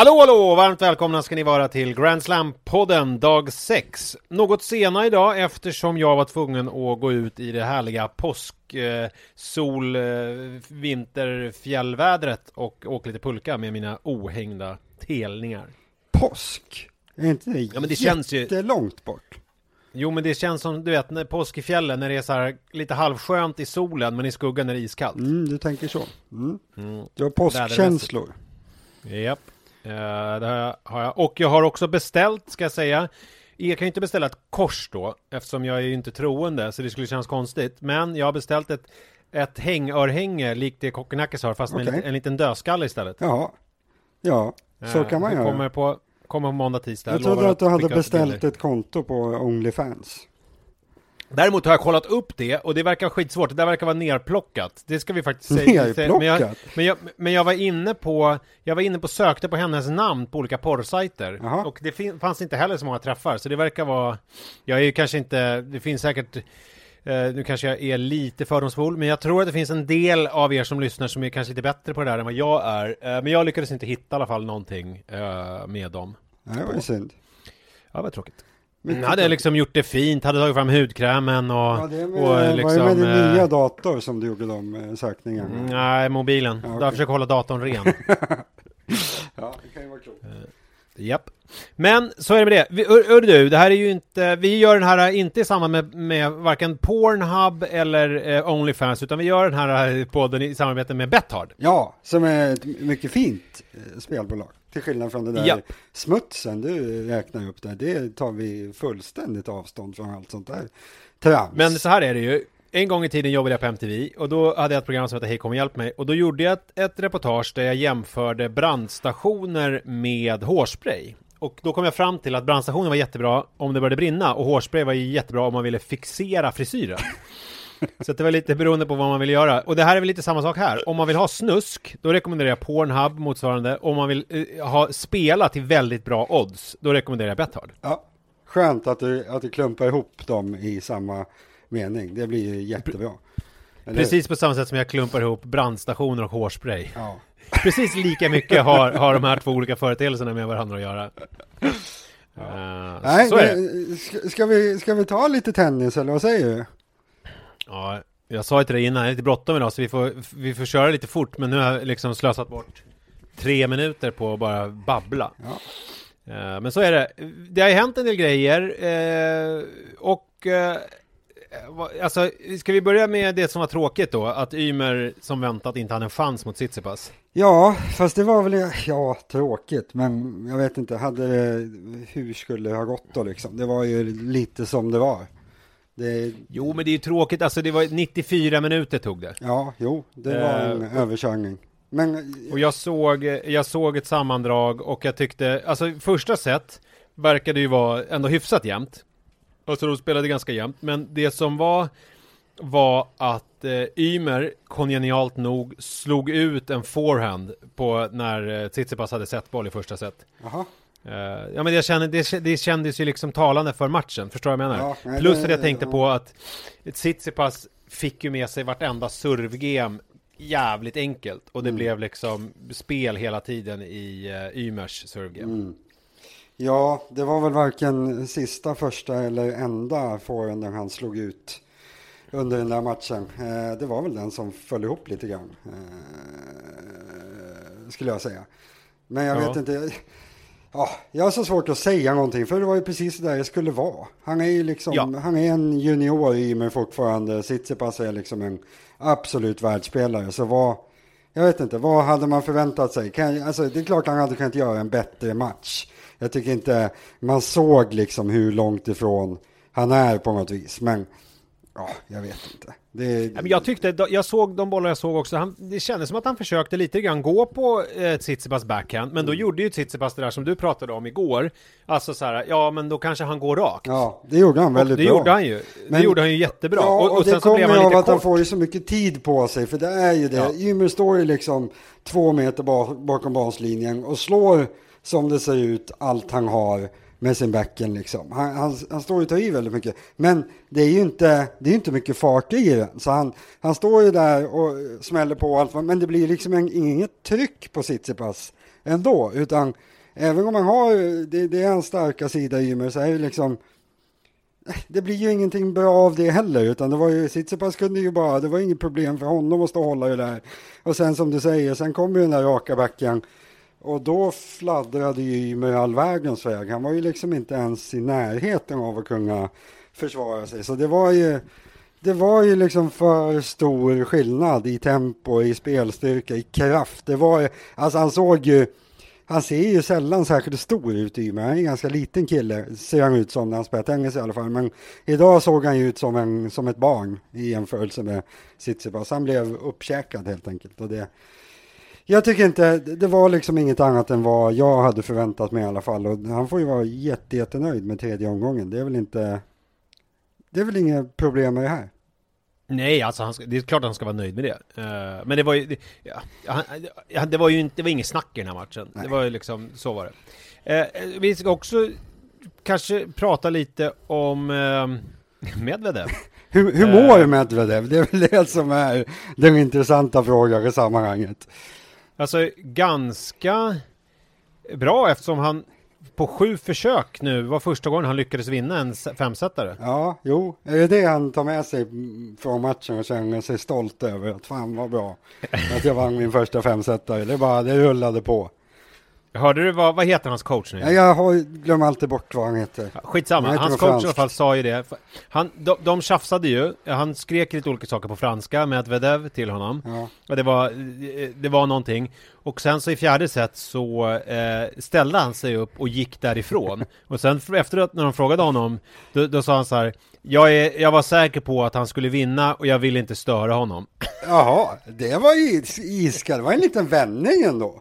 Hallå, hallå! Varmt välkomna ska ni vara till Grand Slam-podden dag 6. Något senare idag eftersom jag var tvungen att gå ut i det härliga påsk, eh, sol, eh, och åka lite pulka med mina ohängda telningar. Påsk? Är inte det, Ja, men det känns ju- bort? Jo, men det känns som, du vet, när påsk i fjällen när det är så här lite halvskönt i solen men i skuggan är det iskallt. Mm, du tänker så. Mm. Mm. Du har påskkänslor. Japp, eh, det har jag, har jag. Och jag har också beställt, ska jag säga. Jag kan ju inte beställa ett kors då, eftersom jag är ju inte troende, så det skulle kännas konstigt. Men jag har beställt ett, ett hängörhänge, likt det Kokkinakis har, fast med en, en liten dödskalle istället. Jaha. Ja, så Eh, kan man göra. Kommer på, kommer på måndag, tisdag. Jag trodde att du hade beställt ett konto på Onlyfans. Däremot har jag kollat upp det, och det verkar skitsvårt. Det där verkar vara nerplockat. Det ska vi faktiskt säga. Nerplockat? Men jag, men, jag, men jag var inne på, jag var inne på, sökte på hennes namn på olika porrsajter. Jaha. Och det fin- fanns inte heller så många träffar, så det verkar vara, jag är ju kanske inte, det finns säkert, eh, nu kanske jag är lite fördomsfull, men jag tror att det finns en del av er som lyssnar som är kanske lite bättre på det där än vad jag är. Eh, men jag lyckades inte hitta i alla fall någonting eh, med dem. Nej, det var ju synd. Ja, vad tråkigt. Mycket hade tråkigt. liksom gjort det fint, hade tagit fram hudkrämen och... Ja, det är med, och var det liksom, med din eh, nya dator som du gjorde de eh, sökningarna? Mm, Nej, mobilen. Ja, Jag okej. försöker hålla datorn ren. Ja, det kan ju vara klokt. Japp. Men så är det med det. Vi, hör, du, det här är ju inte, vi gör den här inte i samband med, med varken Pornhub eller eh, Onlyfans, utan vi gör den här podden i samarbete med Bethard. Ja, som är ett mycket fint eh, spelbolag. Till skillnad från det där Ja. smutsen du räknar upp där. Det tar vi fullständigt avstånd från allt sånt där trams. Men så här är det ju. En gång i tiden jobbade jag på MTV och då hade jag ett program som hette Hej kom och hjälp mig och då gjorde jag ett, ett reportage där jag jämförde brandstationer med hårspray. Och då kom jag fram till att brandstationer var jättebra om det började brinna och hårspray var jättebra om man ville fixera frisyren. Så det var lite beroende på vad man ville göra. Och det här är väl lite samma sak här. Om man vill ha snusk, då rekommenderar jag Pornhub motsvarande. Om man vill eh, ha spela till väldigt bra odds, då rekommenderar jag Bethard. Ja, skönt att du, att du klumpar ihop dem i samma mening. Det blir ju jättebra. Eller- Precis på samma sätt som jag klumpar ihop brandstationer och hårspray. Ja. Precis lika mycket har, har de här två olika företeelserna med varandra att göra. Eh, Nej, så är det. det, ska, ska, vi, ska vi ta lite tennis eller vad säger du? Ja, jag sa ju till dig innan, det är lite bråttom idag så vi får, vi får köra lite fort men nu har jag liksom slösat bort tre minuter på att bara babbla. Ja. Eh, men så är det. Det har ju hänt en del grejer eh, och eh, Alltså, ska vi börja med det som var tråkigt då? Att Ymer som väntat inte hade en chans mot Tsitsipas. Ja, fast det var väl, ja, tråkigt, men jag vet inte, hade hur skulle det ha gått då liksom? Det var ju lite som det var. Det, Jo, men det är ju tråkigt. Alltså, det var 94 minuter tog det. ja, jo, det var en Eh, överkörning. Men, Och jag såg, jag såg ett sammandrag och jag tyckte, alltså första set verkade ju vara ändå hyfsat jämnt. Alltså de spelade ganska jämnt, men det som var var att eh, Ymer kongenialt nog slog ut en forehand på när eh, Tsitsipas hade sett boll i första set. jaha, Eh, ja men jag kände, det, det kändes ju liksom talande för matchen, förstår du vad jag menar? Ja, Plus det- att jag tänkte ja. på att Tsitsipas fick ju med sig vartenda servegame jävligt enkelt och det Mm. blev liksom spel hela tiden i uh, Ymers servegame. mm. Ja, det var väl varken sista, första eller enda forehanden han slog ut under den där matchen. Eh, det var väl den som föll ihop lite grann, eh, skulle jag säga. Men jag Ja. vet inte. Ja, jag har så svårt att säga någonting, för det var ju precis det där det skulle vara. Han är ju liksom, Ja. han är en junior i men fortfarande. Tsitsipas är liksom en absolut världsspelare. Så vad, jag vet inte, vad hade man förväntat sig? Kan, jag- alltså, det är klart han hade kunnat göra en bättre match. Jag tycker inte, man såg liksom hur långt ifrån han är på något vis. Men, ja, jag vet inte. Det, men jag tyckte, jag såg de bollar jag såg också, han, det kändes som att han försökte lite grann gå på eh, Tsitsipas backhand, men då Mm. gjorde ju Tsitsipas det där som du pratade om igår. Alltså så här, ja men då kanske han går rakt. Ja, det gjorde han väldigt det bra. gjorde han ju. Men- det gjorde han ju jättebra. Ja, och, och, och det kommer han av att han får ju så mycket tid på sig, för det är ju det. Ja. Ymer står ju liksom två meter bak, bakom baslinjen och slår som det ser ut allt han har med sin backen liksom. Han, han, han står och tar i väldigt mycket. Men det är ju inte, det är inte mycket fart i den. Så han, han står ju där och smäller på allt, men det blir liksom en, inget tryck på Tsitsipas ändå, utan även om man har, det, det är hans starka sida Ymer, så är det liksom det blir ju ingenting bra av det heller, utan det var ju, Tsitsipas kunde ju bara, det var inget problem för honom att stå och hålla det där. Och sen som du säger, sen kommer ju den där raka backen och då fladdrade ju Ymer all världens väg. Han var ju liksom inte ens i närheten av att kunna försvara sig, så det var ju det var ju liksom för stor skillnad i tempo, i spelstyrka, i kraft. Det var, alltså han såg ju han ser ju sällan särskilt stor ut i. Han är en ganska liten kille, ser han ut som när han spelar tennis i alla fall. Men idag såg han ju ut som, en, som ett barn i jämförelse med Tsitsipas. Han blev uppkäkad helt enkelt. Och det, jag tycker inte, det var liksom inget annat än vad jag hade förväntat mig i alla fall. Och han får ju vara jätte, jättenöjd med tredje omgången. Det är väl inte, det är väl inget problem med det här. Nej, alltså han ska, det är klart att han ska vara nöjd med det. Uh, men det var ju, det, ja, han, det var ju inte, det var inget snack i den här matchen. Nej. Det var ju liksom, så var det. Uh, vi ska också kanske prata lite om uh, Medvedev. hur, hur mår Medvedev? Det är väl det som är den intressanta frågan i sammanhanget. Alltså ganska bra eftersom han på sju försök nu var första gången han lyckades vinna en femsetare. Ja, jo, är det det han tar med sig från matchen och känner sig stolt över? Att fan vad bra att jag vann min första femsetare. Det bara, det rullade på. Hörde du vad, vad heter hans coach nu? Ja, jag har, glömmer alltid bort vad han heter. Skitsamma, hans coach fransk. i alla fall sa ju det. Han, de, de tjafsade ju, han skrek lite olika saker på franska med Medvedev till honom. Ja. Och det var, det var någonting. Och sen så i fjärde set så eh, ställde han sig upp och gick därifrån. och sen efteråt när de frågade honom, då, då sa han så här jag, är, jag var säker på att han skulle vinna och jag ville inte störa honom. Jaha, det var iskallt. Det var en liten vändning ändå.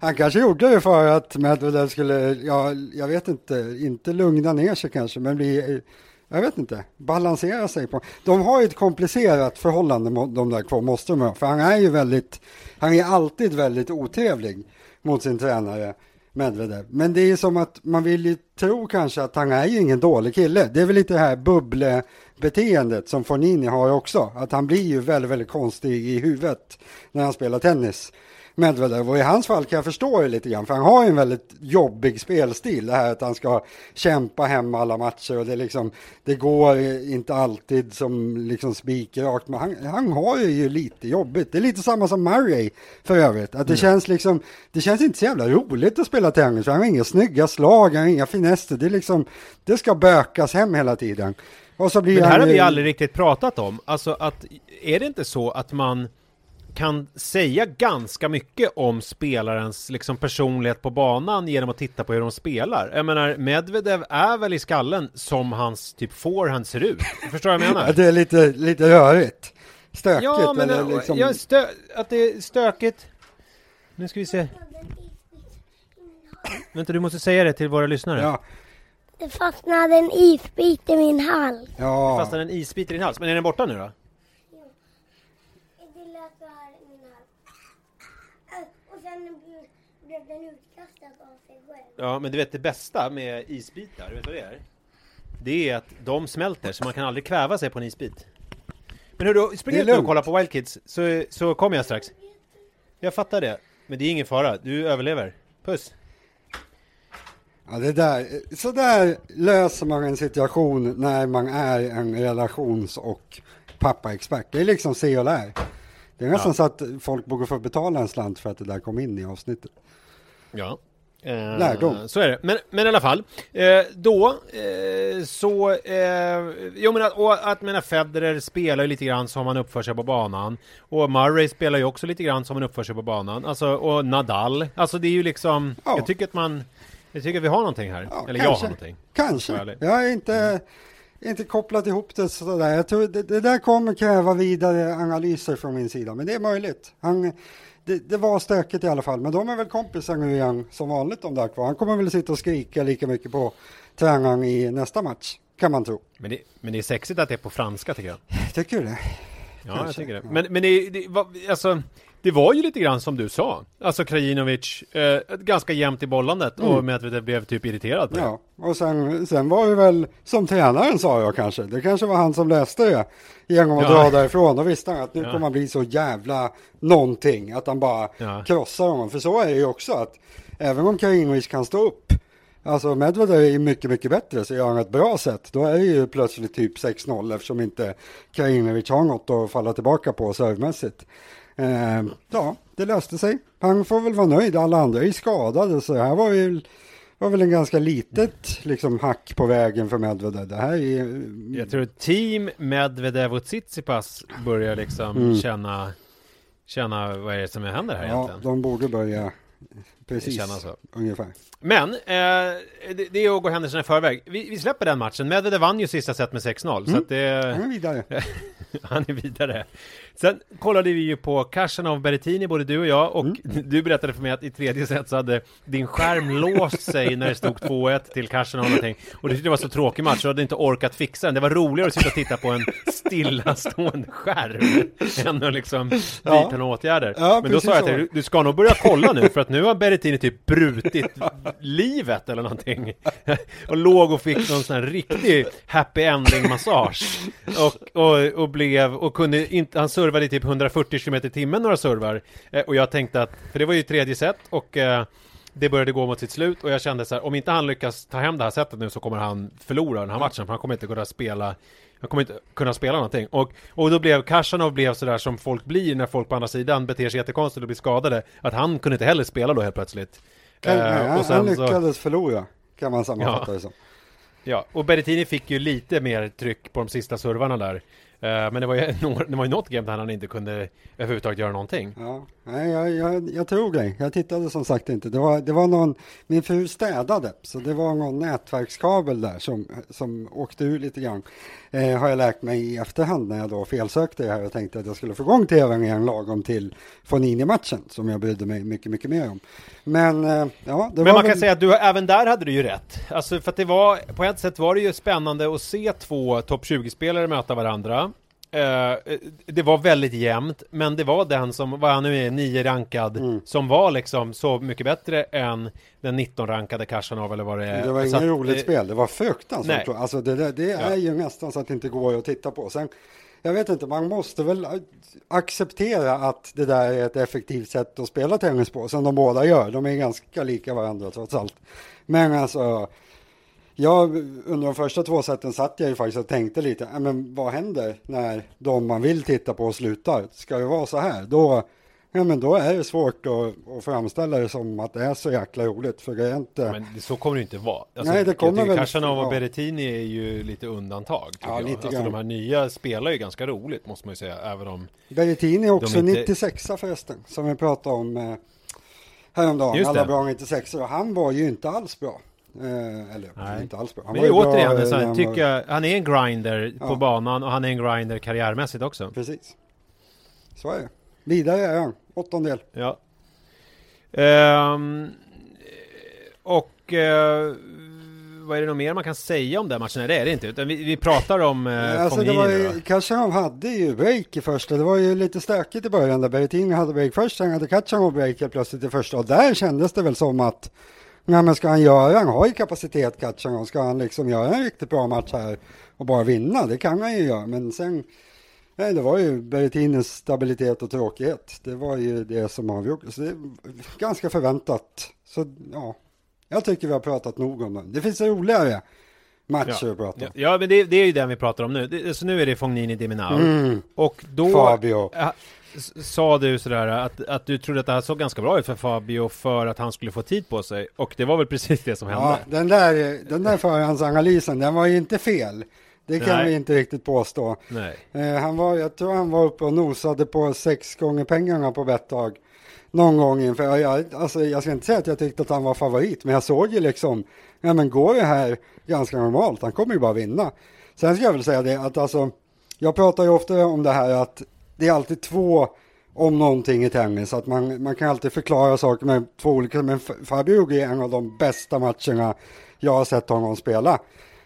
Han kanske gjorde det för att Medvedev skulle, ja, jag vet inte, inte lugna ner sig kanske, men bli, jag vet inte, balansera sig på. De har ju ett komplicerat förhållande, de där två, måste de ha, för han är ju väldigt, han är alltid väldigt otrevlig mot sin tränare. Medvedev. Men det är som att man vill ju tro kanske att han är ju ingen dålig kille. Det är väl lite det här bubblebeteendet som Fornini har också. Att han blir ju väldigt, väldigt konstig i huvudet när han spelar tennis. Medvedev. Och i hans fall kan jag förstå det lite grann för han har ju en väldigt jobbig spelstil. Det här att han ska kämpa hem alla matcher och det liksom det går inte alltid som liksom spikrakt. Men han, han har ju lite jobbigt. Det är lite samma som Murray för övrigt. Att det mm. känns liksom det känns inte så jävla roligt att spela tennis han har inga snygga slag han har inga finesser. Det är liksom det ska bökas hem hela tiden. Och så blir men det här han, har vi aldrig riktigt pratat om alltså att är det inte så att man kan säga ganska mycket om spelarens liksom, personlighet på banan genom att titta på hur de spelar. Jag menar, Medvedev är väl i skallen som hans typ forehand ser ut. Förstår vad jag menar? det är lite, lite rörigt. Stökigt ja, men, eller liksom... Ja, stö att det är stökigt. Nu ska vi se. Vänta, du måste säga det till våra lyssnare. Ja. Det fastnade en isbit i min hals. Ja. Det fastnade en isbit i din hals. Men är den borta nu då? Blev den utkastad av sig själv. Ja, men du vet det bästa med isbitar, vet du vad det är? Det är att de smälter, så man kan aldrig kväva sig på en isbit. Men hörru, spring ut och kolla på Wild Kids, så, så kommer jag strax. Jag fattar det, men det är ingen fara, du överlever. Puss! Ja, det där, så där löser man en situation när man är en relations och pappaexpert. Det är liksom se och lär. Det är nästan ja. så att folk borde få betala en slant för att det där kom in i avsnittet. Ja. Eh, Lärdom. Så är det. Men, men i alla fall. Eh, då eh, så... Eh, jo men att, och att menar Federer spelar ju lite grann som han uppför sig på banan. Och Murray spelar ju också lite grann som han uppför sig på banan. Alltså, och Nadal. Alltså det är ju liksom... Ja. Jag tycker att man... Jag tycker att vi har någonting här. Ja, Eller kanske. jag har någonting. Kanske. Jag är inte... Mm inte kopplat ihop det sådär. Jag tror det, det, där kommer kräva vidare analyser från min sida, men det är möjligt. Han, det, det, var stökigt i alla fall, men de är väl kompisar nu igen som vanligt de där kvar. Han kommer väl sitta och skrika lika mycket på tränaren i nästa match, kan man tro. Men det, men det är sexigt att det är på franska tycker jag. Tycker du det? Ja, Kanske. jag tycker det. Men, men det, det alltså det var ju lite grann som du sa. Alltså Krajinovic, eh, ganska jämnt i bollandet Mm. och Medvedev blev typ irriterad på det. Ja, och sen, sen var det väl som tränaren sa jag kanske. Det kanske var han som läste det genom att Ja. dra därifrån. Då visste han att nu Ja. kommer han bli så jävla någonting. Att han bara Ja. krossar honom. För så är det ju också att även om Karinovic kan stå upp. Alltså Medvedev är mycket, mycket bättre så gör han ett bra sätt. Då är det ju plötsligt typ 6-0 eftersom inte Karinovic har något att falla tillbaka på servemässigt. Eh, ja, det löste sig. Han får väl vara nöjd. Alla andra är ju skadade så här var ju var väl en ganska litet liksom, hack på vägen för Medvedev. Det här är... Jag tror team Medvedev och Tsitsipas börjar liksom Mm. känna, känna vad är det som händer här Ja, egentligen. de borde börja precis så. ungefär. Men, eh, det, det är att gå händelserna i förväg. Vi, vi släpper den matchen. Medvedev vann ju sista set med 6-0, så Mm. att det... Han är vidare. Han är vidare. Sen kollade vi ju på Khachanov Berrettini, både du och jag, och du berättade för mig att i tredje set så hade din skärm låst sig när det stod 2-1 till Khachanov någonting. Och du tyckte det var så tråkig match, så du hade inte orkat fixa den. Det var roligare att sitta och titta på en stillastående skärm än att liksom Ja. vidta några åtgärder. Ja, Men då sa jag så. till dig, du ska nog börja kolla nu, för att nu har Berrettini typ brutit livet eller någonting. och låg och fick någon sån här riktig happy ending massage. Och, och, och blev, och kunde inte, han servade i typ 140 km i timmen några servar. Eh, och jag tänkte att, för det var ju tredje set och eh, det började gå mot sitt slut och jag kände så här, om inte han lyckas ta hem det här setet nu så kommer han förlora den här matchen, för han kommer inte kunna spela han kommer inte kunna spela någonting. Och, och då blev Khachanov blev sådär som folk blir när folk på andra sidan beter sig jättekonstigt och blir skadade. Att han kunde inte heller spela då helt plötsligt. Kan, Eh, nej, och han sen så- lyckades förlora, kan man sammanfatta Ja. det som. Ja, och Berrettini fick ju lite mer tryck på de sista servarna där. Eh, Men det var, ju, det var ju något game där han inte kunde överhuvudtaget göra någonting. Ja, nej, jag, jag, jag tror dig. Jag tittade som sagt inte. Det var, det var någon, min fru städade, så det var någon nätverkskabel där som, som åkte ur lite grann. Eh, har jag lärt mig i efterhand när jag då felsökte det här och tänkte att jag skulle få igång tvn igen lagom till Fonini-matchen som jag brydde mig mycket, mycket mer om. Men eh, ja, Men man väl, kan säga att du, även där hade du ju rätt. Alltså för att det var, på ett sätt var det ju spännande att se två topp 20-spelare möta varandra. Eh, det var väldigt jämnt, men det var den som, vad han nu är, nio rankad, Mm. som var liksom så mycket bättre än den 19-rankade Khachanov eller vad det är. det var inget roligt eh, spel, det var fruktansvärt. nej. Alltså det, det är Ja. ju nästan så att det inte går att titta på. Sen, jag vet inte, man måste väl acceptera att det där är ett effektivt sätt att spela tennis på, som de båda gör. De är ganska lika varandra trots allt. Men alltså, jag, under de första två sätten satt jag ju faktiskt och tänkte lite, "Ja, men vad händer när de man vill titta på slutar? Ska det vara så här? Då, ja, men då är det svårt att, att framställa det som att det är så jäkla roligt, för det är inte... Men det- så kommer det inte vara. Alltså, Nej, det jag kommer väl- Khachanov och ja. Berrettini är ju lite undantag. Ja, jag. lite alltså grann. de här nya spelar ju ganska roligt, måste man ju säga, även om... Berrettini är också inte- 96 förresten, som vi pratade om eh, häromdagen. Just Alla det. bra 96 och han var ju inte alls bra. Eh, eller Nej. inte alls bra. Han Men var ju är bra, återigen, en eh, här, han tycker jag, han är en grinder på Ja. banan och han är en grinder karriärmässigt också. Precis. Så är det. Vidare är han, åttondel. Ja. Ehm, och eh, vad är det nog mer man kan säga om den matchen? Nej, det är det inte. Utan vi, vi pratar om eh, alltså det var ju, då. Khachanov hade ju break i första. Det var ju lite stökigt i början där Berrettini hade break först, sen hade Khachanov break helt plötsligt i första. Och där kändes det väl som att Nej men ska han göra, han har ju kapacitet Khachanov, ska han liksom göra en riktigt bra match här och bara vinna, det kan han ju göra. Men sen, nej det var ju Berrettinis stabilitet och tråkighet. Det var ju det som avgjorde. Så det är ganska förväntat. Så ja, jag tycker vi har pratat nog om den. Det finns roligare matcher att prata Ja, om. ja, men det, det är ju den vi pratar om nu. Det, så nu är det Fognini Diminau. Mm. Och då Fabio. Sa du sådär att, att du trodde att det här såg ganska bra ut för Fabio för att han skulle få tid på sig. Och det var väl precis det som hände. Ja, den där, den där förhandsanalysen, den var ju inte fel. Det kan Nej. vi inte riktigt påstå. Nej. Eh, han var, jag tror han var uppe och nosade på sex gånger pengarna på Bettag. Någon gång inför, jag, alltså, jag ska inte säga att jag tyckte att han var favorit, men jag såg ju liksom, ja men går det här ganska normalt, han kommer ju bara vinna. Sen ska jag väl säga det att alltså, jag pratar ju ofta om det här att det är alltid två om någonting i tennis, att man, man kan alltid förklara saker med två olika, men Fabio är en av de bästa matcherna jag har sett honom spela.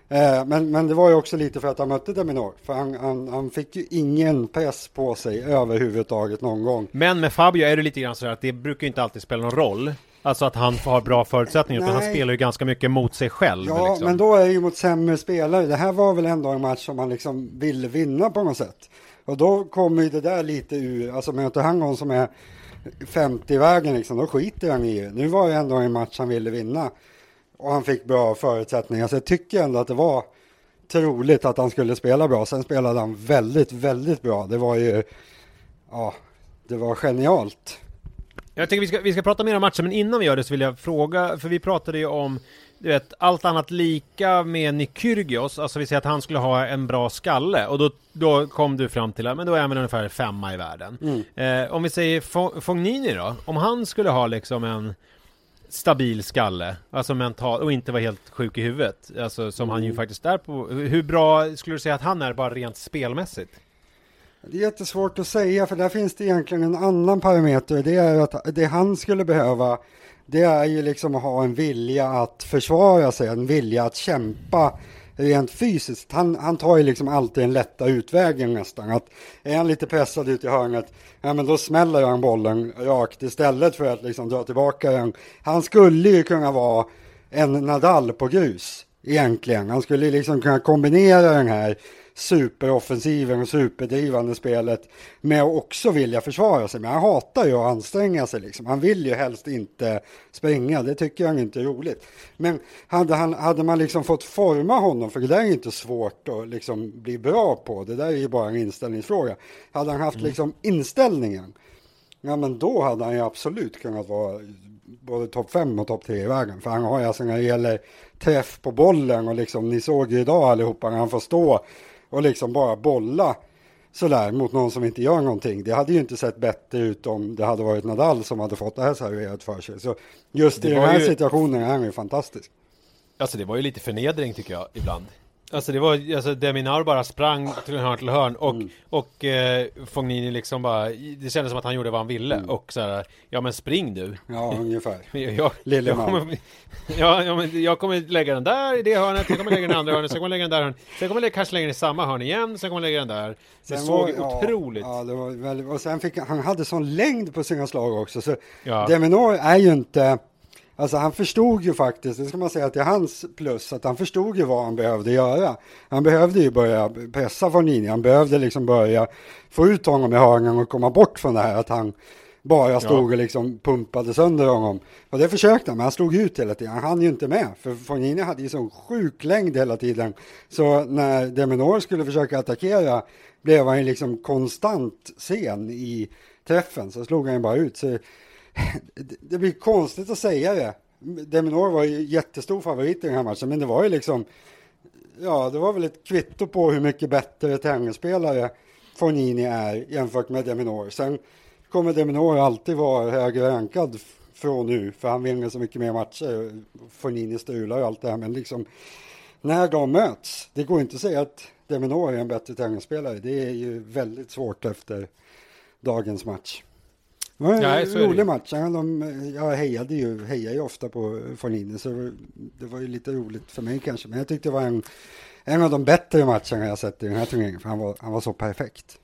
Eh, men, men det var ju också lite för att han mötte Deminor, för han, han, han fick ju ingen press på sig överhuvudtaget någon gång. Men med Fabio är det lite grann så att det brukar inte alltid spela någon roll. Alltså att han har bra förutsättningar, utan han spelar ju ganska mycket mot sig själv. Ja, liksom. men då är det ju mot sämre spelare. Det här var väl ändå en match som han liksom ville vinna på något sätt. Och då kommer ju det där lite ur, alltså möter han någon som är 50 i vägen liksom, då skiter han i det. Nu var det ändå en match han ville vinna. Och han fick bra förutsättningar, så jag tycker ändå att det var troligt att han skulle spela bra. Sen spelade han väldigt, väldigt bra. Det var ju, ja, det var genialt. Jag tänker vi ska, vi ska prata mer om matchen, men innan vi gör det så vill jag fråga, för vi pratade ju om du vet, allt annat lika med Nikyrgios, alltså vi säger att han skulle ha en bra skalle och då, då kom du fram till att men då är han väl ungefär femma i världen. Eh, om vi säger Fo- Fognini då, om han skulle ha liksom en stabil skalle, alltså mental och inte vara helt sjuk i huvudet, alltså som han ju faktiskt är på. Hur bra skulle du säga att han är bara rent spelmässigt? Det är jättesvårt att säga för där finns det egentligen en annan parameter. Det är att det han skulle behöva det är ju liksom att ha en vilja att försvara sig, en vilja att kämpa rent fysiskt. Han, han tar ju liksom alltid den lätta utvägen nästan. Att är han lite pressad ut i hörnet, ja men då smäller han bollen rakt istället för att liksom dra tillbaka den. Han skulle ju kunna vara en Nadal på grus egentligen. Han skulle liksom kunna kombinera den här superoffensiven och superdrivande spelet med att också vilja försvara sig. Men han hatar ju att anstränga sig liksom. Han vill ju helst inte springa, det tycker han inte är roligt. Men hade, han, hade man liksom fått forma honom, för det där är inte svårt att liksom bli bra på, det där är ju bara en inställningsfråga. Hade han haft liksom inställningen, ja men då hade han ju absolut kunnat vara både topp 5 och topp 3 i världen. För han har ju alltså när det gäller träff på bollen och liksom, ni såg ju idag allihopa när han får stå och liksom bara bolla sådär mot någon som inte gör någonting. Det hade ju inte sett bättre ut om det hade varit Nadal som hade fått det här serverat för sig. Så just i den här ju- situationen är han ju fantastisk. Alltså det var ju lite förnedring tycker jag ibland. Alltså det var, alltså Deminar bara sprang till hörn till hörn och, och eh, Fognini liksom bara, det kändes som att han gjorde vad han ville och så här, ja men spring du. Ja, ungefär. Jag, Lille jag man. kommer, ja, ja, men jag kommer lägga den där i det hörnet, jag kommer lägga den andra hörnet, sen kommer jag lägga den där hörnet, sen kommer jag kanske lägga den i samma hörn igen, sen kommer jag lägga den där. Det Sen såg var- otroligt. Ja, det var väldigt, och sen fick han, hade sån längd på sina slag också. Så Ja. Deminor är ju inte, alltså han förstod ju faktiskt, det ska man säga till hans plus, att han förstod ju vad han behövde göra. Han behövde ju börja pressa Fornini, han behövde liksom börja få ut honom i hörnen och komma bort från det här att han bara stod och liksom pumpade sönder honom. Och det försökte han, men han slog ut hela tiden. Han hann ju inte med, för Fornini hade ju sån sjuk längd hela tiden. Så när Deminor skulle försöka attackera blev han ju liksom konstant sen i träffen, så slog han ju bara ut. Så det- blir konstigt att säga det. Deminor var ju jättestor favorit i den här matchen, men det var ju liksom Ja, det var väl ett kvitto på hur mycket bättre tennisspelare Fornini är jämfört med Deminor. Sen kommer Deminor alltid vara högre rankad från nu, för han vinner så mycket mer matcher. Fornini strular och allt det här, men liksom när de möts, det går inte att säga att Deminor är en bättre tennisspelare. Det är ju väldigt svårt efter dagens match. Det var en Nej, rolig match. De, jag hejade ju, hejar ju ofta på Fornini, så det var ju lite roligt för mig kanske. Men jag tyckte det var en, en av de bättre matcherna jag sett i den här turneringen, för han var, han var så perfekt.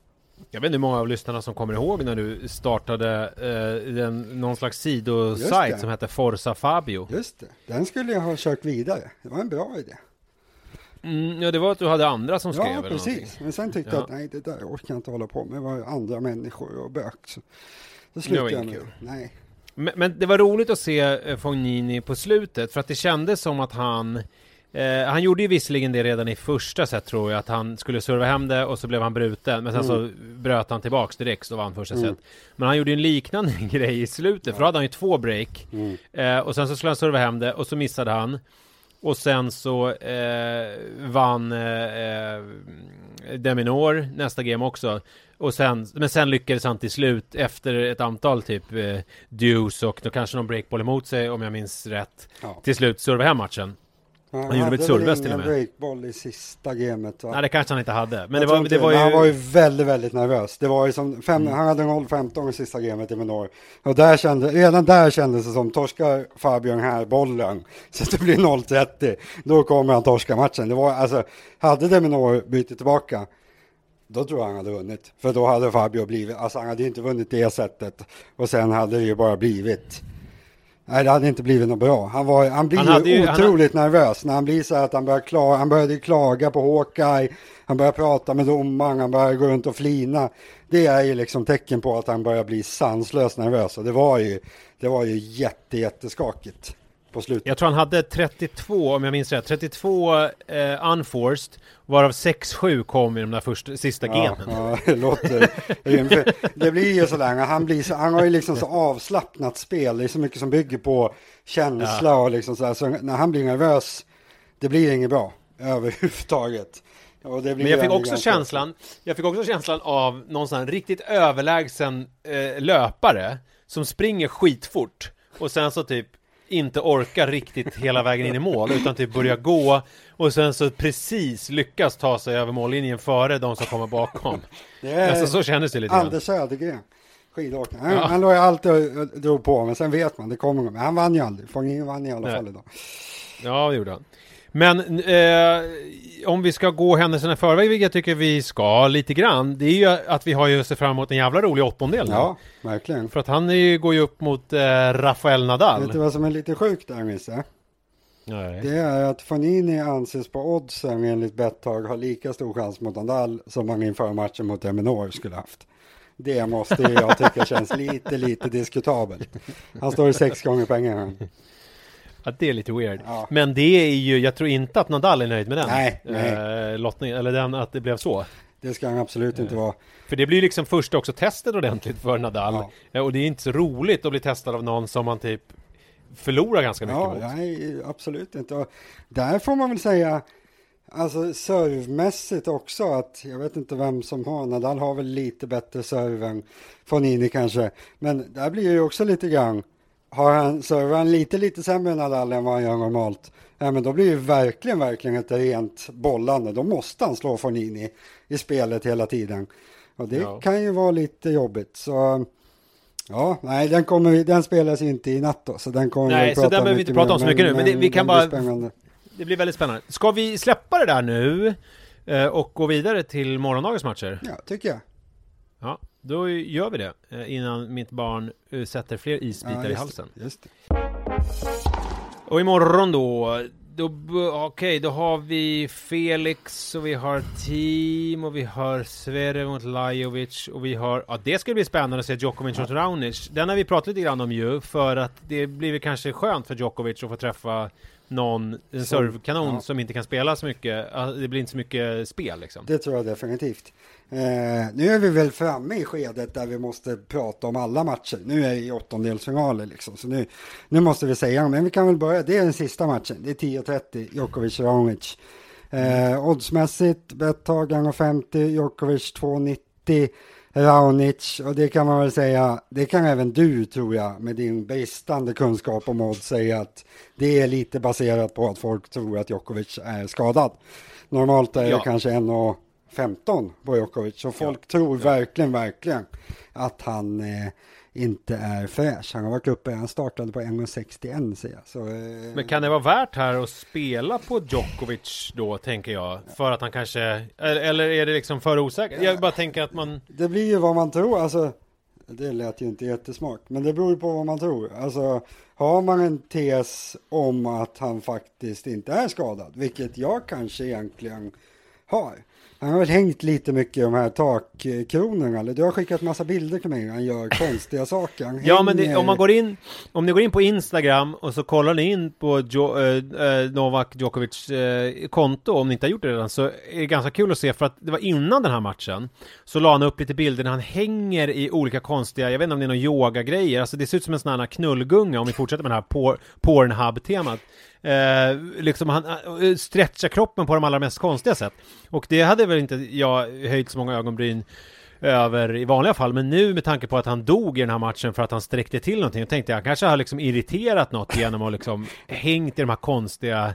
Jag vet inte hur många av lyssnarna som kommer ihåg när du startade eh, den, någon slags sidosajt som hette Forza Fabio. Just det, den skulle jag ha kört vidare. Det var en bra idé. Mm, ja, det var att du hade andra som skrev Ja, precis. Men sen tyckte Ja. jag att nej, det där orkar jag inte hålla på med. Det var andra människor och bök. Så då Det slutade jag med det. Nej. Men, men det var roligt att se eh, Fognini på slutet för att det kändes som att han eh, han gjorde ju visserligen det redan i första set tror jag att han skulle serva hem det och så blev han bruten men sen så bröt han tillbaks direkt och vann första set. Men han gjorde ju en liknande grej i slutet för då hade han ju två break Mm. eh, och sen så skulle han serva hem det och så missade han och sen så eh, vann eh, eh, Deminor nästa game också. Och sen, men sen lyckades han till slut efter ett antal typ eh, dues och då kanske någon breakball emot sig om jag minns rätt. Ja. Till slut serva hem matchen. Han gjorde väl ett serveväst till och med. breakboll i sista gamet va? Nej det kanske han inte hade. Men det var, det var ju... Han var ju väldigt, väldigt nervös. Det var ju som fem, mm. han hade 0-15 i sista gamet i Menor. Och där kände, redan där kändes det som torskar Fabian här bollen så det blir 0-30. Då kommer han torska matchen. Det var alltså, hade Deminor bytt tillbaka då tror jag han hade vunnit. För då hade Fabio blivit, alltså han hade inte vunnit det sättet. Och sen hade det ju bara blivit Nej, det hade inte blivit något bra. Han, var, han blir han ju otroligt han... nervös när han blir så att han börjar klaga, han började klaga på Hawkeye, han börjar prata med domaren, han börjar gå runt och flina. Det är ju liksom tecken på att han börjar bli sanslöst nervös och det var ju, det var ju jätte, jätteskakigt på slutet. Jag tror han hade 32, om jag minns rätt, 32 eh, unforced, varav 6-7 kom i de där första, sista ja, gamen. Ja, det låter... det blir ju sådär, han, blir så, han har ju liksom så avslappnat spel, det är så mycket som bygger på känsla ja. och liksom sådär, så när han blir nervös, det blir inget bra överhuvudtaget. Men jag fick också känslan, jag fick också känslan av någon sån här riktigt överlägsen eh, löpare som springer skitfort och sen så typ inte orkar riktigt hela vägen in i mål utan typ börjar gå och sen så precis lyckas ta sig över mållinjen före de som kommer bakom. Det är alltså, så kändes det lite Anders Södergren, skidåkare. Han, ja. han låg ju alltid och drog på, men sen vet man, det kommer. Men han vann ju aldrig. Fången vann i alla Nej. fall idag. Ja, det gjorde han. Men eh, om vi ska gå händelserna i förväg, vilket jag tycker vi ska lite grann, det är ju att vi har ju sett fram emot en jävla rolig åttondel. Ja, verkligen. För att han ju, går ju upp mot eh, Rafael Nadal. Vet du vad som är lite sjukt där, Nisse? Nej. Det är att Fonini anses på oddsen enligt Bettag ha lika stor chans mot Nadal som han inför matchen mot Eminor skulle haft. Det måste jag tycka känns lite, lite diskutabelt. Han står i sex gånger pengarna. Ja, det är lite weird. Ja. Men det är ju, jag tror inte att Nadal är nöjd med den nej, nej. Eh, lottningen, eller den, att det blev så. Det ska han absolut inte vara. För det blir liksom första också testet ordentligt för Nadal. Ja. Eh, och det är inte så roligt att bli testad av någon som man typ förlorar ganska mycket ja, mot. Nej, absolut inte. Och där får man väl säga, alltså servmässigt också, att jag vet inte vem som har, Nadal har väl lite bättre serve än Fonini kanske. Men där blir det ju också lite grann, har han, servar han lite, lite sämre än Nadal än vad han gör normalt, ja, men då blir det verkligen, verkligen ett rent bollande. Då måste han slå Fornini i spelet hela tiden. Och det ja. kan ju vara lite jobbigt. Så ja, nej, den, kommer, den spelas inte i natt då, så den kommer nej, vi prata så den behöver vi inte prata om så mycket men, nu, men det, vi kan bara... Blir det blir väldigt spännande. Ska vi släppa det där nu eh, och gå vidare till morgondagens matcher? Ja, tycker jag. Ja, då gör vi det eh, innan mitt barn eh, sätter fler isbitar ja, i halsen. Det, just det. Och imorgon då, då okej, okay, då har vi Felix och vi har Team och vi har Sverre mot Lajovic och vi har, ja det ska bli spännande att se Djokovic mot Raonic. Den har vi pratat lite grann om ju, för att det blir väl kanske skönt för Djokovic att få träffa någon, en servkanon ja. som inte kan spela så mycket. Det blir inte så mycket spel liksom. Det tror jag definitivt. Eh, nu är vi väl framme i skedet där vi måste prata om alla matcher. Nu är det i åttondelsfinaler liksom, så nu, nu måste vi säga, men vi kan väl börja, det är den sista matchen, det är 10.30, Djokovic Raonic. Eh, oddsmässigt, Betthag 1,50, Djokovic 2,90, Raonic, och det kan man väl säga, det kan även du tror jag, med din bristande kunskap om odds, säga att det är lite baserat på att folk tror att Djokovic är skadad. Normalt är det ja. kanske en och 15, Bojakovic. Så folk ja. tror verkligen, verkligen att han eh, inte är fräsch. Han har varit uppe, han startade på 1,61 säger jag. Så, eh... Men kan det vara värt här att spela på Djokovic då, tänker jag? För att han kanske, eller, eller är det liksom för osäkert? Jag bara tänker att man... Det blir ju vad man tror, alltså. Det lät ju inte jättesmart, men det beror ju på vad man tror. Alltså, har man en tes om att han faktiskt inte är skadad, vilket jag kanske egentligen har, han har väl hängt lite mycket i de här takkronorna. Du har skickat massa bilder till mig. Han gör konstiga saker. Han ja, men det, om man går in, om ni går in på Instagram och så kollar ni in på jo, äh, Novak Djokovic äh, konto, om ni inte har gjort det redan, så är det ganska kul att se för att det var innan den här matchen så la han upp lite bilder när han hänger i olika konstiga, jag vet inte om det är någon yoga-grejer, alltså det ser ut som en sån här knullgunga om vi fortsätter med det här Pornhub-temat. Eh, liksom han eh, uh, stretchar kroppen på de allra mest konstiga sätt. Och det hade väl inte jag höjt så många ögonbryn över i vanliga fall, men nu med tanke på att han dog i den här matchen för att han sträckte till någonting, jag tänkte jag kanske har liksom irriterat något genom att liksom hängt i de här konstiga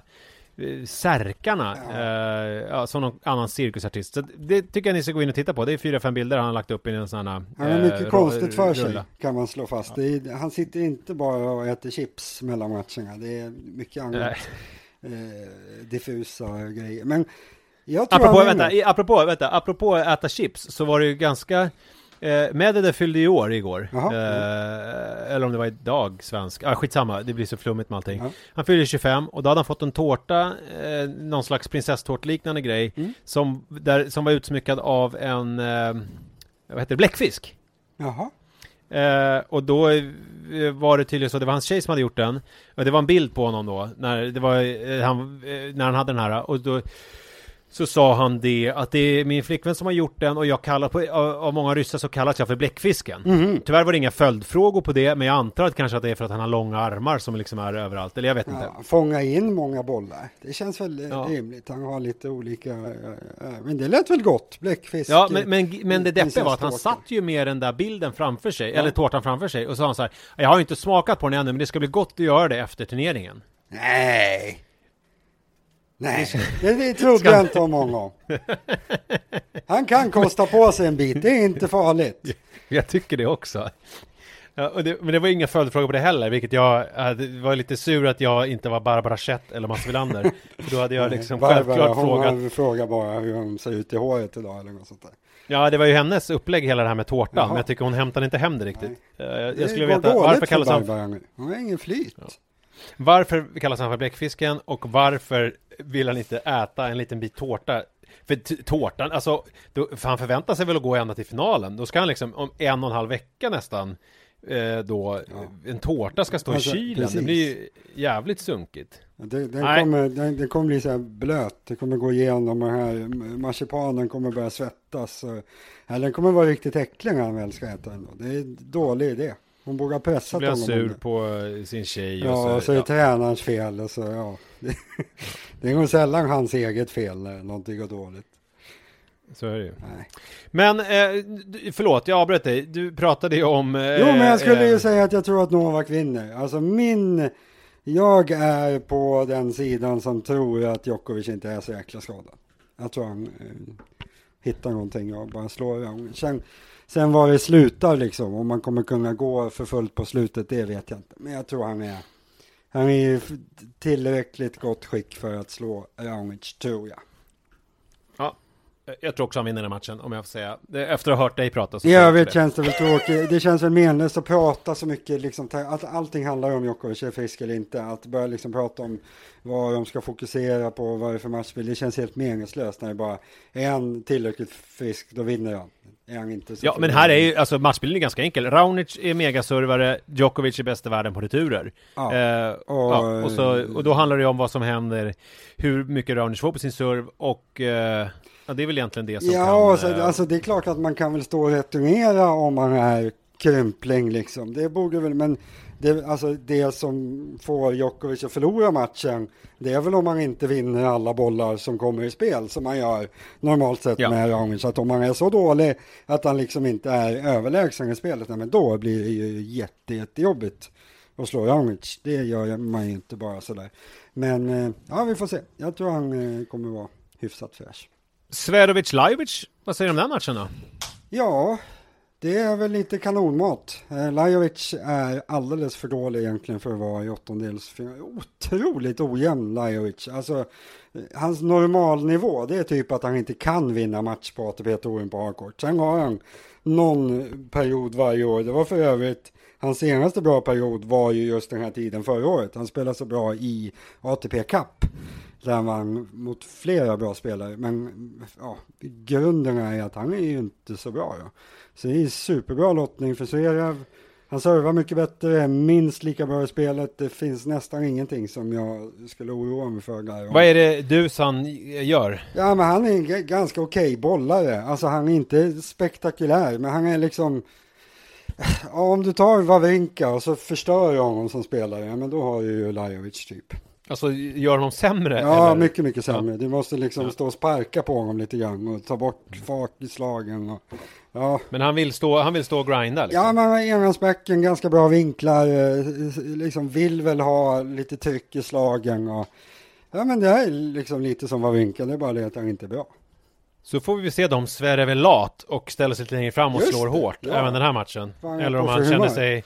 Särkarna, Ja. eh, ja, som någon annan cirkusartist. Så det tycker jag ni ska gå in och titta på. Det är fyra, fem bilder han har lagt upp i en sån här... Han har mycket eh, konstigt för rulla. sig, kan man slå fast. Det är, han sitter inte bara och äter chips mellan matcherna. Det är mycket annat eh, diffusa grejer. Men jag tror Apropå, är vänta, apropå, vänta, apropå äta chips så var det ju ganska eh, Medvedev fyllde ju år igår. Eh, eller om det var idag, svensk. Ah, skitsamma, det blir så flummigt med allting. Ja. Han fyllde 25 och då hade han fått en tårta, eh, någon slags prinsesstårtliknande grej, Mm. som, där, som var utsmyckad av en, eh, vad heter det, bläckfisk. Jaha. Eh, och då eh, var det tydligen så, det var hans tjej som hade gjort den. Och det var en bild på honom då, när, det var, eh, han, eh, när han hade den här. Och då så sa han det, att det är min flickvän som har gjort den och jag kallar på, av, många ryssar så kallas jag för bläckfisken. Mhm. Tyvärr var det inga följdfrågor på det, men jag antar att kanske att det är för att han har långa armar som liksom är överallt, eller jag vet inte. Ja, fånga in många bollar. Det känns väl eh, Ja. rimligt. Han har lite olika, eh, eh, men det lät väl gott. Bläckfisk. Ja, men, men, men det deppiga var att han satt ju med den där bilden framför sig, Ja. eller tårtan framför sig, och sa han så här, jag har ju inte smakat på den ännu, men det ska bli gott att göra det efter turneringen. Nej. Nej, det, trodde jag inte om honom. Han kan kosta på sig en bit, det är inte farligt. Jag tycker det också. Ja, det, men det var inga följdfrågor på det heller, vilket jag var lite sur att jag inte var Barbara Schett eller Mats Wilander. För då hade jag liksom Barbara, självklart hon frågat. har frågat bara hur hon ser ut i håret idag eller något sånt där. Ja, det var ju hennes upplägg hela det här med tårtan, Jaha. men jag tycker hon hämtade inte hem det riktigt. Eh, Jag Det skulle veta, varför för kallas, han, Barbara. Hon har ingen flyt. varför kallas han för bläckfisken och varför vill han inte äta en liten bit tårta? För tårtan, alltså, då, för han förväntar sig väl att gå ända till finalen. Då ska han liksom om en och en halv vecka nästan eh, då en tårta ska stå Alltså, i kylen. precis. Det blir ju jävligt sunkigt. Det, den, Nej. kommer, den, den kommer bli så här blöt, det kommer gå igenom och här marsipanen kommer börja svettas. Och, eller den kommer vara riktigt äcklig när han väl ska äta den. Det är en dålig idé. Hon borde ha Så pressat blir han honom. sur på eh, sin tjej Ja, och och så, så är det ja. tränarens fel. Och så, ja. det, det är nog sällan hans eget fel när någonting går dåligt. så är det ju. Nej. Men, eh, förlåt, jag avbröt dig. Du pratade ju om... Eh, Jo, men jag skulle ju eh, säga att jag tror att Novak vinner. Alltså min... Jag är på den sidan som tror att Djokovic inte är så jäkla skadad. Jag tror han eh, hittar någonting och bara slår igång. Sen, sen var det slutar liksom, om man kommer kunna gå för fullt på slutet, det vet jag inte. Men jag tror han är, han är tillräckligt gott skick för att slå Raonic, tror jag. Jag tror också han vinner den matchen, om jag får säga. Efter att ha hört dig prata så I övrigt det. känns det väl tråkigt. Det känns väl menlöst att prata så mycket, liksom, att allting handlar om Djokovic är frisk eller inte. Att börja liksom prata om vad de ska fokusera på, vad det är för matchbild. Det känns helt meningslöst när det bara är han tillräckligt frisk, då vinner han. Är han inte så Ja, men här är ju, alltså matchbilden är ganska enkel. Raonic är megaservare, Djokovic är bäst i världen på returer. Ja. Eh, Och- ja, och, så, och då handlar det om vad som händer, hur mycket Raonic får på sin serve och eh, ja, det är väl egentligen det som Ja, kan... så, eh, alltså det är klart att man kan väl stå och returnera om man är krympling liksom. Det borde väl, men det, alltså det som får Djokovic att förlora matchen, det är väl om man inte vinner alla bollar som kommer i spel, som man gör normalt sett Ja. med Raonic. Att om han är så dålig att han liksom inte är överlägsen i spelet, nej, men då blir det ju jätte, jättejobbigt att slå Raonic. Det gör man ju inte bara sådär. Men eh, ja, vi får se. Jag tror han eh, kommer vara hyfsat fräsch. Svedovic Lajovic, vad säger du om den matchen då? Ja, det är väl lite kanonmat. Eh, Lajovic är alldeles för dålig egentligen för att vara i åttondelsfinal. Otroligt ojämn Lajovic. Alltså, eh, hans normalnivå, det är typ att han inte kan vinna match på ATP-touren på hardcourt. Sen har han någon period varje år. Det var för övrigt, hans senaste bra period var ju just den här tiden förra året. Han spelade så bra i ATP Cup. Där han vann mot flera bra spelare. Men ja, grunden är att han är ju inte så bra. Ja. Så det är superbra lottning för Zverev. Han servar mycket bättre, är minst lika bra i spelet. Det finns nästan ingenting som jag skulle oroa mig för där. Vad är det Dusan gör? Ja, men han är en g- ganska okej bollare. Alltså han är inte spektakulär, men han är liksom... Ja, om du tar Wawrinka och så förstör du honom som spelare, ja, men då har du ju Lajovic typ. Alltså, gör honom sämre? Ja, eller? mycket, mycket sämre. Du måste liksom Ja. stå och sparka på honom lite grann och ta bort fart i slagen. Och, ja. Men han vill stå, han vill stå och grinda liksom? ja, men enhandsbacken, ganska bra vinklar, eh, liksom vill väl ha lite tryck i slagen och Ja, men det är liksom lite som Wawrinka, det är bara det att han inte är bra. Så får vi se om Sverre är lat och ställer sig lite längre fram och Just slår det, hårt ja. även den här matchen. Eller om han känner humör. sig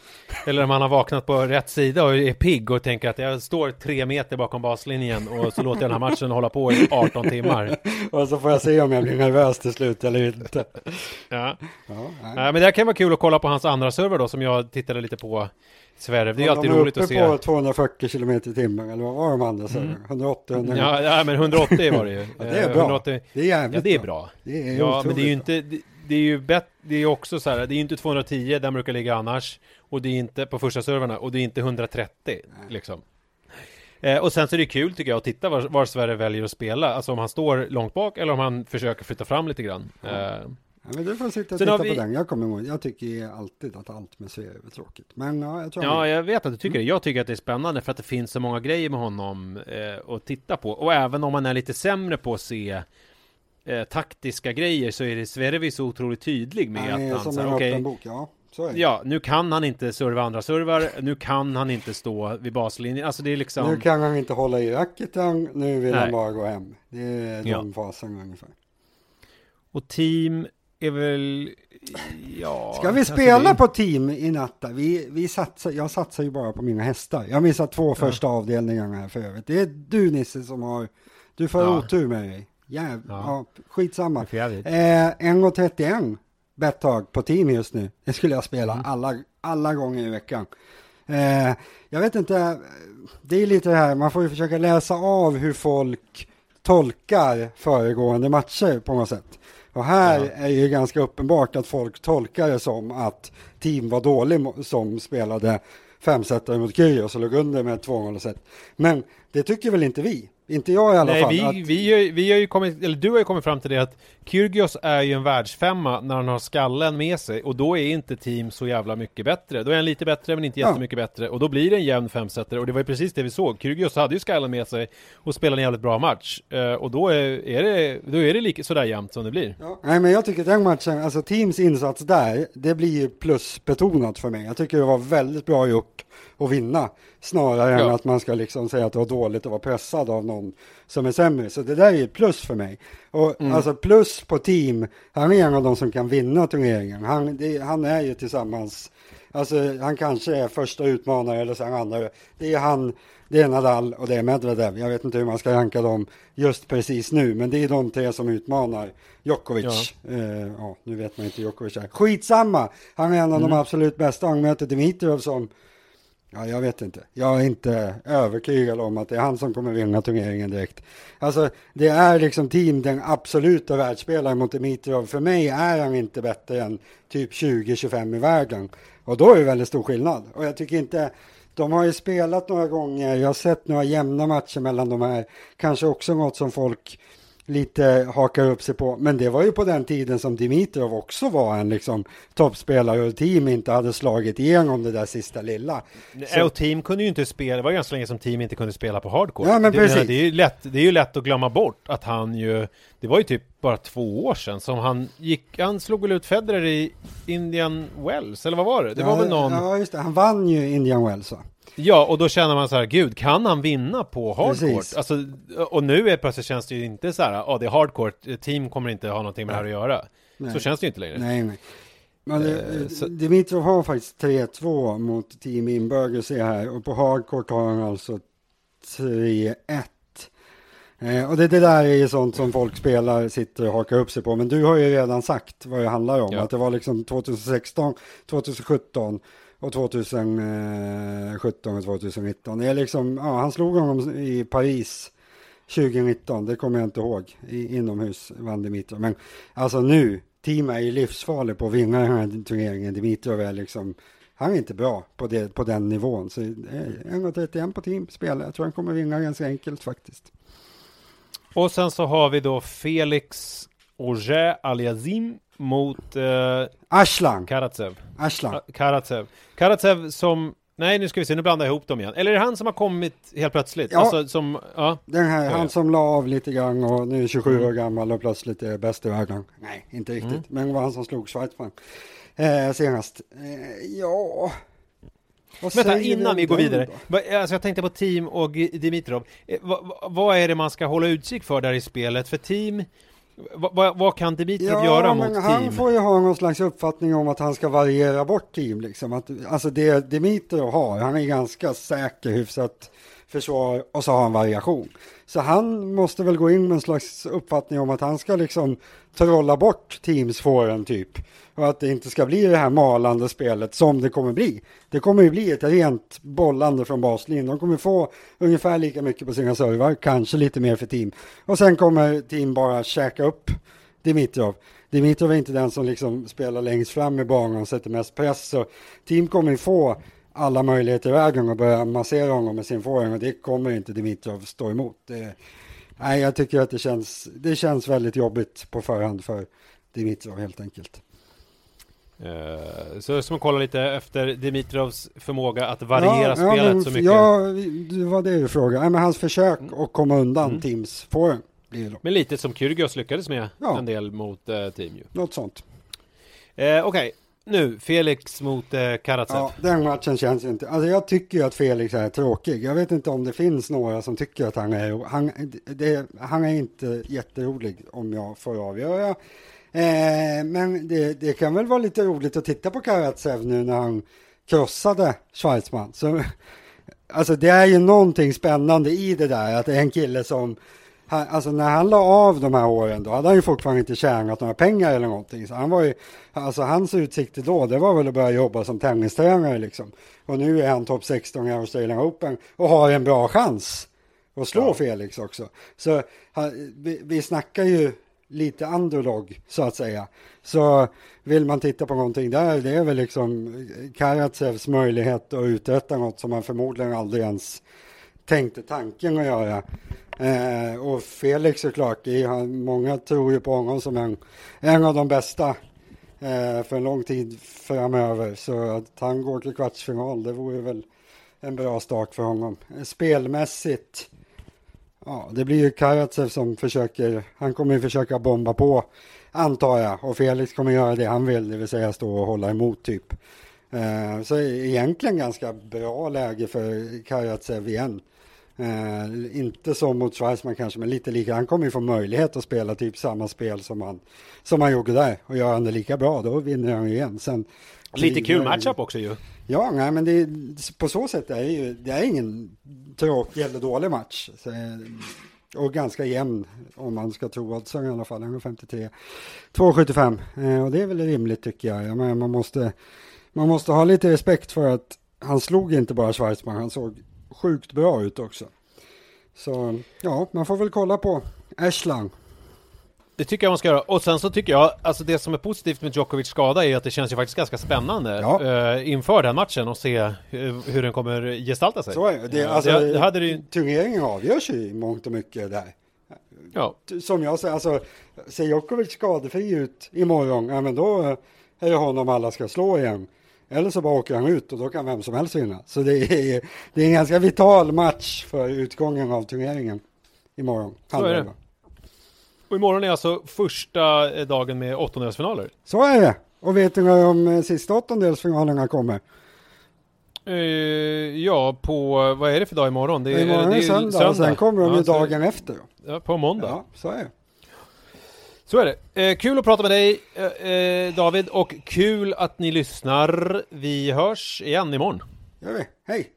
Eller om han har vaknat på rätt sida och är pigg och tänker att jag står tre meter bakom baslinjen och så låter jag den här matchen hålla på i 18 timmar. Och så får jag se om jag blir nervös till slut eller inte. Ja. Ja. Nej, men det här kan vara kul att kolla på hans andra server då som jag tittade lite på Sverre. Det är ju alltid de roligt uppe att se. Mm. på 240 km i timmen, eller vad var de andra sa du? 180, 190? Ja, ja, men 180 var det ju. Ja, det är bra. 180. Det är jävligt Ja, det är bra. Det är Ja, men det är ju inte, det, det är ju bett, det är också så här, det är ju inte 210 där brukar ligga annars. Och det är inte på första servrarna, och det är inte 130 liksom. Eh, och sen så är det kul tycker jag att titta var, var Sverige väljer att spela. Alltså om han står långt bak eller om han försöker flytta fram lite grann. Eh, Ja, men du får sitta och Sen titta har på vi- den. Jag kommer ihåg, jag tycker alltid att allt med Sverige är tråkigt. Men ja, jag tror Ja, han- jag vet att du tycker det. Jag tycker att det är spännande för att det finns så många grejer med honom eh, att titta på. Och även om man är lite sämre på att se eh, taktiska grejer så är det Sverre så otroligt tydlig med är att han som en öppen bok. Ja, ja, nu kan han inte serva andra servar, nu kan han inte stå vid baslinjen. Alltså det är liksom... Nu kan han inte hålla i racketen, nu vill Nej. han bara gå hem. Det är de Ja. faserna ungefär. Och team är väl... Ja... Ska vi spela det- på team i natt? då? Vi, vi satsar, jag satsar ju bara på mina hästar. Jag har missat två första avdelningarna här för övrigt. Det är du Nisse som har, du får Ja. otur med dig. Jäv, ja. Ja. skitsamma. Eh, 1.31 bettag på team just nu. Det skulle jag spela Mm. alla, alla gånger i veckan. Eh, jag vet inte, det är lite det här, man får ju försöka läsa av hur folk tolkar föregående matcher på något sätt. Och här Ja. är ju ganska uppenbart att folk tolkar det som att team var dålig som spelade femsetare mot Kyrgios och låg under med 2-0 set. Men det tycker väl inte vi? Inte jag i alla Nej, fall. vi, att, vi, vi har ju kommit, eller du har ju kommit fram till det att Kyrgios är ju en världsfemma när han har skallen med sig och då är inte team så jävla mycket bättre. Då är han lite bättre men inte Ja. jättemycket bättre och då blir det en jämn femsetare och det var ju precis det vi såg. Kyrgios hade ju skallen med sig och spelade en jävligt bra match Eh, och då är, är det, då är det lika sådär jämnt som det blir. Ja, nej, men jag tycker den matchen, alltså teams insats där, det blir ju plusbetonat för mig. Jag tycker det var väldigt bra gjort att vinna, snarare än Ja. att man ska liksom säga att det var dåligt att vara pressad av någon som är sämre. Så det där är ett plus för mig. Och Mm. alltså plus på team, han är en av de som kan vinna turneringen. Han, det, han är ju tillsammans, alltså han kanske är första utmanare eller han andra. Det är han, det är Nadal och det är Medvedev. Jag vet inte hur man ska ranka dem just precis nu, men det är de tre som utmanar Djokovic. Ja. Eh, ja, nu vet man inte Djokovic är. Skitsamma! Han är en av de absolut bästa. Han möter Dimitrov som, ja jag vet inte. Jag är inte övertygad om att det är han som kommer vinna turneringen direkt. Alltså, det är liksom team den absoluta världsspelaren mot Dimitrov. För mig är han inte bättre än typ 20-25 i världen. Och då är det väldigt stor skillnad. Och jag tycker inte, de har ju spelat några gånger, jag har sett några jämna matcher mellan de här. Kanske också något som folk lite hakar upp sig på. Men det var ju på den tiden som Dimitrov också var en liksom toppspelare och team inte hade slagit igenom det där sista lilla. Så. Och team kunde ju inte spela, det var ganska länge som team inte kunde spela på hardcore. Ja, men det, precis. Det är, ju lätt, det är ju lätt att glömma bort att han ju, det var ju typ bara två år sedan som han gick, han slog väl ut Federer i Indian Wells, eller vad var det? Det var ja, väl någon... Ja, just det. Han vann ju Indian Wells va? Ja, och då känner man så här, gud, kan han vinna på hardcourt? Precis. Alltså, och nu är plötsligt känns det ju inte så här, ja det är hardcourt, team kommer inte ha någonting med det här att göra. Nej. Så känns det ju inte längre. Nej, nej. Men Eh, eh, så- Dimitrov har faktiskt 3-2 mot Team Inberger ser jag här och på hardcourt har han alltså 3-1. Eh, och det, det där är ju sånt som folk spelar, sitter och hakar upp sig på. Men du har ju redan sagt vad det handlar om. Ja. Att det var liksom 2016, 2017 och 2017 och 2019. Det är liksom, ja, han slog honom i Paris 2019, det kommer jag inte ihåg. I, inomhus vann Dimitrov. Men alltså nu, team är ju livsfarlig på att vinna den här turneringen. Dimitrov är liksom, han är inte bra på, det, på den nivån. Så 1.31 på team spelar. Jag tror han kommer vinna ganska enkelt faktiskt. Och sen så har vi då Felix Auger Aliazim mot eh, Aslan, Karatsev. Aslan. Ah, Karatsev. Karatsev som, nej nu ska vi se, nu blandar jag ihop dem igen. Eller är det han som har kommit helt plötsligt? Ja. Alltså som, ja. Den här, han som la av lite grann och nu är 27 Mm. år gammal och plötsligt är bäst i världen. Nej, inte riktigt. Men det var han som slog Schweizman eh, senast. Eh, ja, Vad Vänta, innan vi går vidare. Alltså jag tänkte på Team och Dimitrov. Eh, va- va- vad är det man ska hålla utkik för där i spelet? För Team, va- va- vad kan Dimitrov göra mot han Team? får ju ha någon slags uppfattning om att han ska variera bort team. Liksom. Att, alltså det Dimitrov har, han är ganska säker, hyfsat försvar och så har han variation. Så han måste väl gå in med en slags uppfattning om att han ska liksom trolla bort teamsfåren typ. Och att det inte ska bli det här malande spelet som det kommer bli. Det kommer ju bli ett rent bollande från baslinjen. De kommer få ungefär lika mycket på sina servar, kanske lite mer för team. Och sen kommer team bara käka upp Dimitrov. Dimitrov är inte den som liksom spelar längst fram i banan och sätter mest press. Så team kommer ju få alla möjligheter i vägen och börja massera honom med sin forehand och det kommer inte Dimitrov stå emot. Det, nej, jag tycker att det känns, det känns väldigt jobbigt på förhand för Dimitrov helt enkelt. Eh, Så som man kollar lite efter Dimitrovs förmåga att variera Ja, ja, spelet men så mycket. Ja, det var det du frågade. Men hans försök att komma undan Mm. teams forehand. Men lite som Kyrgios lyckades med Ja. en del mot eh, Team ju. Något sånt. Eh, Okej, nu Felix mot eh, Karatsev. Ja, den matchen känns inte. Alltså jag tycker ju att Felix är tråkig. Jag vet inte om det finns några som tycker att han är han, det, han är inte jätterolig om jag får avgöra. Eh, men det, det kan väl vara lite roligt att titta på Karatsev nu när han krossade Schweizman. Så, alltså det är ju någonting spännande i det där att det är en kille som han, alltså när han la av de här åren då hade han ju fortfarande inte tjänat några pengar eller någonting. Så han var ju, alltså hans utsikter då det var väl att börja jobba som tennistränare liksom. Och nu är han topp 16 i Australian Open och har en bra chans att slå Ja. Felix också. Så han, vi, vi snackar ju lite underdog så att säga. Så vill man titta på någonting där, det är väl liksom Karatsevs möjlighet att uträtta något som han förmodligen aldrig ens tänkte tanken att göra. Eh, och Felix såklart, han- många tror ju på honom som en, en av de bästa eh, för en lång tid framöver. Så att han går till kvartsfinal, det vore väl en bra start för honom. Eh, spelmässigt, ja, det blir ju Karatsev som försöker, han kommer ju försöka bomba på, antar jag. Och Felix kommer göra det han vill, det vill säga stå och hålla emot typ. Eh, så egentligen ganska bra läge för Karatsev igen. Eh, inte som mot Schweizman kanske, men lite lika. Han kommer ju få möjlighet att spela typ samma spel som han, som han gjorde där. Och gör han det lika bra, då vinner han ju igen. Sen, Lite kul matchup också ju. Ja, nej, men det, på så sätt är det ju, det är ingen tråkig eller dålig match. Så, eh, och ganska jämn om man ska tro oddsen i alla fall, 1,53. 2,75 eh, och det är väl rimligt tycker jag. jag menar, man, måste, man måste ha lite respekt för att han slog inte bara Schweizman, han såg sjukt bra ut också. Så ja, man får väl kolla på Ashlang. Det tycker jag man ska göra. Och sen så tycker jag, alltså det som är positivt med Djokovic skada är att det känns ju faktiskt ganska spännande Ja. eh, inför den matchen och se hur, hur den kommer gestalta sig. Så är det. det, alltså, det, det hade det ju, Turneringen avgörs ju i mångt och mycket där. ja. som jag säger, alltså ser Djokovic skadefri ut imorgon, ja men då är det honom alla ska slå igen. Eller så bara åker han ut och då kan vem som helst vinna. Så det är, det är en ganska vital match för utgången av turneringen imorgon. Så är det. Och imorgon är alltså första eh, dagen med åttondelsfinaler. Så är det. Och vet du när de eh, sista åttondelsfinalerna kommer? Eh, ja, på, vad är det för dag imorgon? Det är, imorgon det är söndag, och sen kommer de Ja, ju dagen efter. Ja, på måndag. Ja, så är det. Så är det. Eh, kul att prata med dig eh, eh, David och kul att ni lyssnar. Vi hörs igen imorgon. Gör vi. Hej!